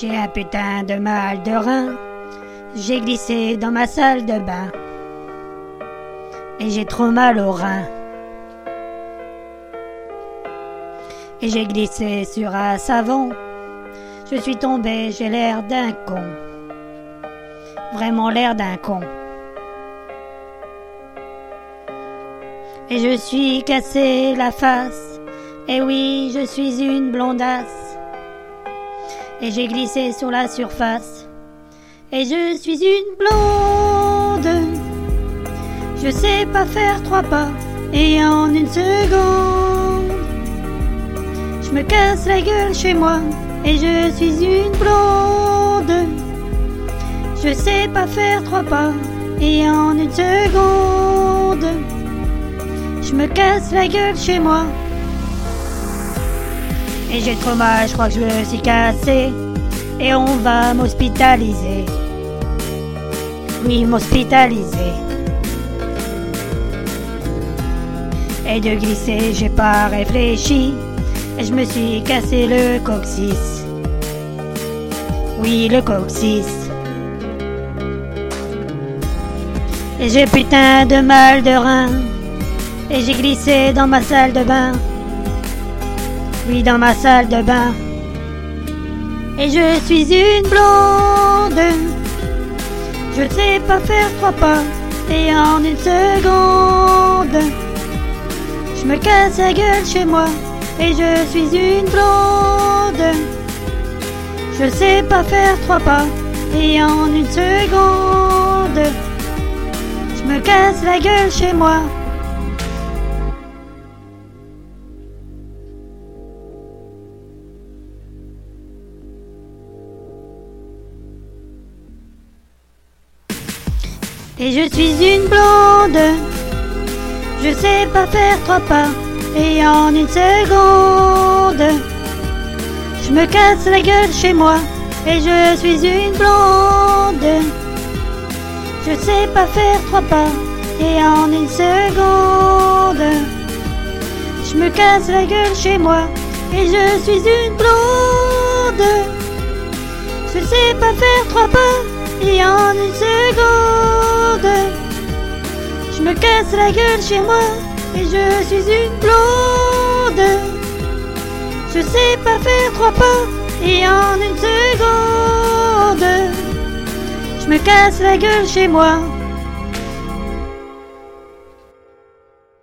J'ai un putain de mal de rein. J'ai glissé dans ma salle de bain. Et j'ai trop mal au rein. Et j'ai glissé sur un savon. Je suis tombé, j'ai l'air d'un con. Vraiment l'air d'un con. Et je suis cassé la face. Et oui, je suis une blondasse. Et j'ai glissé sur la surface. Et je suis une blonde. Je sais pas faire trois pas. Et en une seconde, je me casse la gueule chez moi. Et je suis une blonde. Je sais pas faire trois pas. Et en une seconde, je me casse la gueule chez moi. Et j'ai trop mal, je crois que je me suis cassé. Et on va m'hospitaliser. Oui, m'hospitaliser. Et de glisser, j'ai pas réfléchi. Et je me suis cassé le coccyx. Oui, le coccyx. Et j'ai putain de mal de rein. Et j'ai glissé dans ma salle de bain. Dans ma salle de bain. Et je suis une blonde. Je sais pas faire trois pas. Et en une seconde, je me casse la gueule chez moi. Et je suis une blonde. Je sais pas faire trois pas. Et en une seconde, je me casse la gueule chez moi. Et je suis une blonde. Je sais pas faire trois pas. Et en une seconde, je me casse la gueule chez moi. Et je suis une blonde. Je sais pas faire trois pas. Et en une seconde, je me casse la gueule chez moi. Et je suis une blonde. Je sais pas faire trois pas. Et en une seconde, je me casse la gueule chez moi et je suis une blonde. Je sais pas faire trois pas et en une seconde, je me casse la gueule chez moi